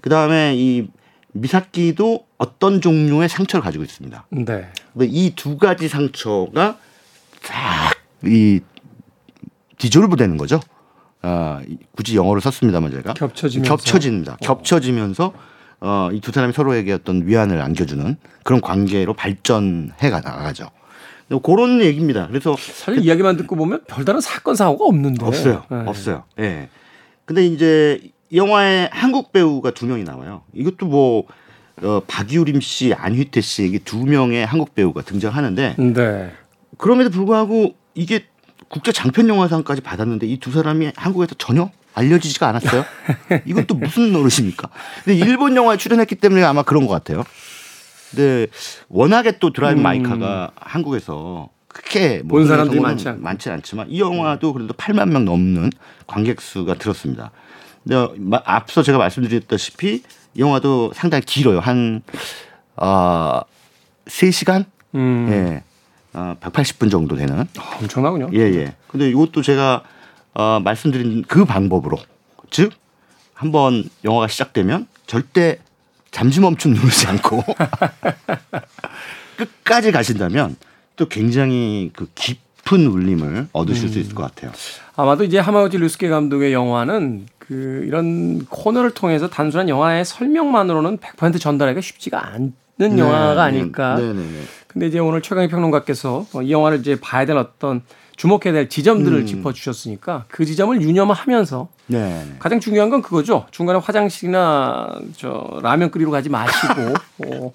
그 다음에 이 미사키도 어떤 종류의 상처를 가지고 있습니다. 네. 이두 가지 상처가 싹이 디졸브 되는 거죠. 어, 굳이 영어를 썼습니다만 제가 겹쳐지면서 겹쳐집니다. 어. 겹쳐지면서 어, 이 두 사람이 서로에게 어떤 위안을 안겨주는 그런 관계로 발전해 나가죠. 그런 얘기입니다. 그래서 사실 그, 이야기만 듣고 보면 별다른 사건 사고가 없는데 없어요. 네. 없어요. 예. 네. 근데 이제 영화에 한국 배우가 두 명이 나와요. 이것도 뭐 어, 박유림 씨, 안휘태 씨 이게 두 명의 한국 배우가 등장하는데 네. 그럼에도 불구하고 이게 국제 장편 영화상까지 받았는데 이 두 사람이 한국에서 전혀 알려지지가 않았어요. 이것도 무슨 노릇입니까? 근데 일본 영화에 출연했기 때문에 아마 그런 것 같아요. 근데 워낙에 또 드라이브 음. 마이카가 한국에서 크게 뭐본 사람들이 많지, 않... 많지 않지만 이 영화도 그래도 8만 명 넘는 관객 수가 들었습니다. 근데 앞서 제가 말씀드렸다시피 이 영화도 상당히 길어요. 한 어, 3시간? 음. 예. 어, 180분 정도 되는. 아, 엄청나군요. 예, 예. 근데 이것도 제가 어, 말씀드린 그 방법으로 즉 한번 영화가 시작되면 절대 잠시 멈춤 누르지 않고 끝까지 가신다면 또 굉장히 그 깊은 울림을 얻으실 음. 수 있을 것 같아요. 아마도 이제 하마우지 루스케 감독의 영화는 그 이런 코너를 통해서 단순한 영화의 설명만으로는 100% 전달하기가 쉽지가 않는 네, 영화가 아닐까. 네, 네, 네. 근데 이제 오늘 최강희 평론가께서 이 영화를 이제 봐야 될 어떤 주목해야 될 지점들을 음. 짚어주셨으니까 그 지점을 유념하면서 네. 가장 중요한 건 그거죠. 중간에 화장실이나 저 라면 끓이러 가지 마시고 어,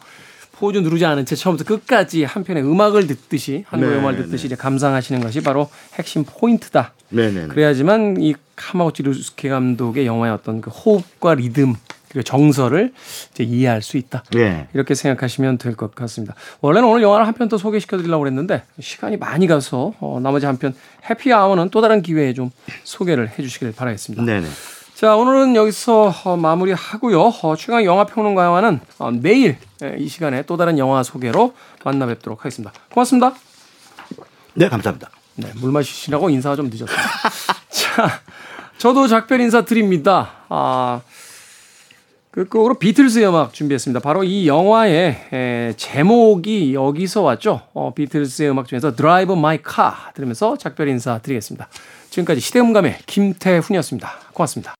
포즈 누르지 않은 채 처음부터 끝까지 한 편의 음악을 듣듯이 한국 네, 음악을 듣듯이 네. 이제 감상하시는 것이 바로 핵심 포인트다. 네네. 네, 그래야지만 이 카마우치 루스케 감독의 영화의 어떤 그 호흡과 리듬 그리고 정서를 이제 이해할 수 있다. 네. 이렇게 생각하시면 될 것 같습니다. 원래는 오늘 영화를 한 편 더 소개시켜 드리려고 그랬는데 시간이 많이 가서 어, 나머지 한 편 해피 아워는 또 다른 기회에 좀 소개를 해 주시길 바라겠습니다. 네네. 자, 오늘은 여기서 어, 마무리하고요. 어, 최강 영화 평론가와는 어, 내일 예, 이 시간에 또 다른 영화 소개로 만나 뵙도록 하겠습니다. 고맙습니다. 네, 감사합니다. 네, 물 마시시느라고 인사가 좀 늦었어요. 자, 저도 작별 인사 드립니다. 아, 끝곡으로 비틀스 음악 준비했습니다. 바로 이 영화의 에, 제목이 여기서 왔죠. 어, 비틀스의 음악 중에서 Drive My Car 들으면서 작별 인사 드리겠습니다. 지금까지 시대음감의 김태훈이었습니다. 고맙습니다.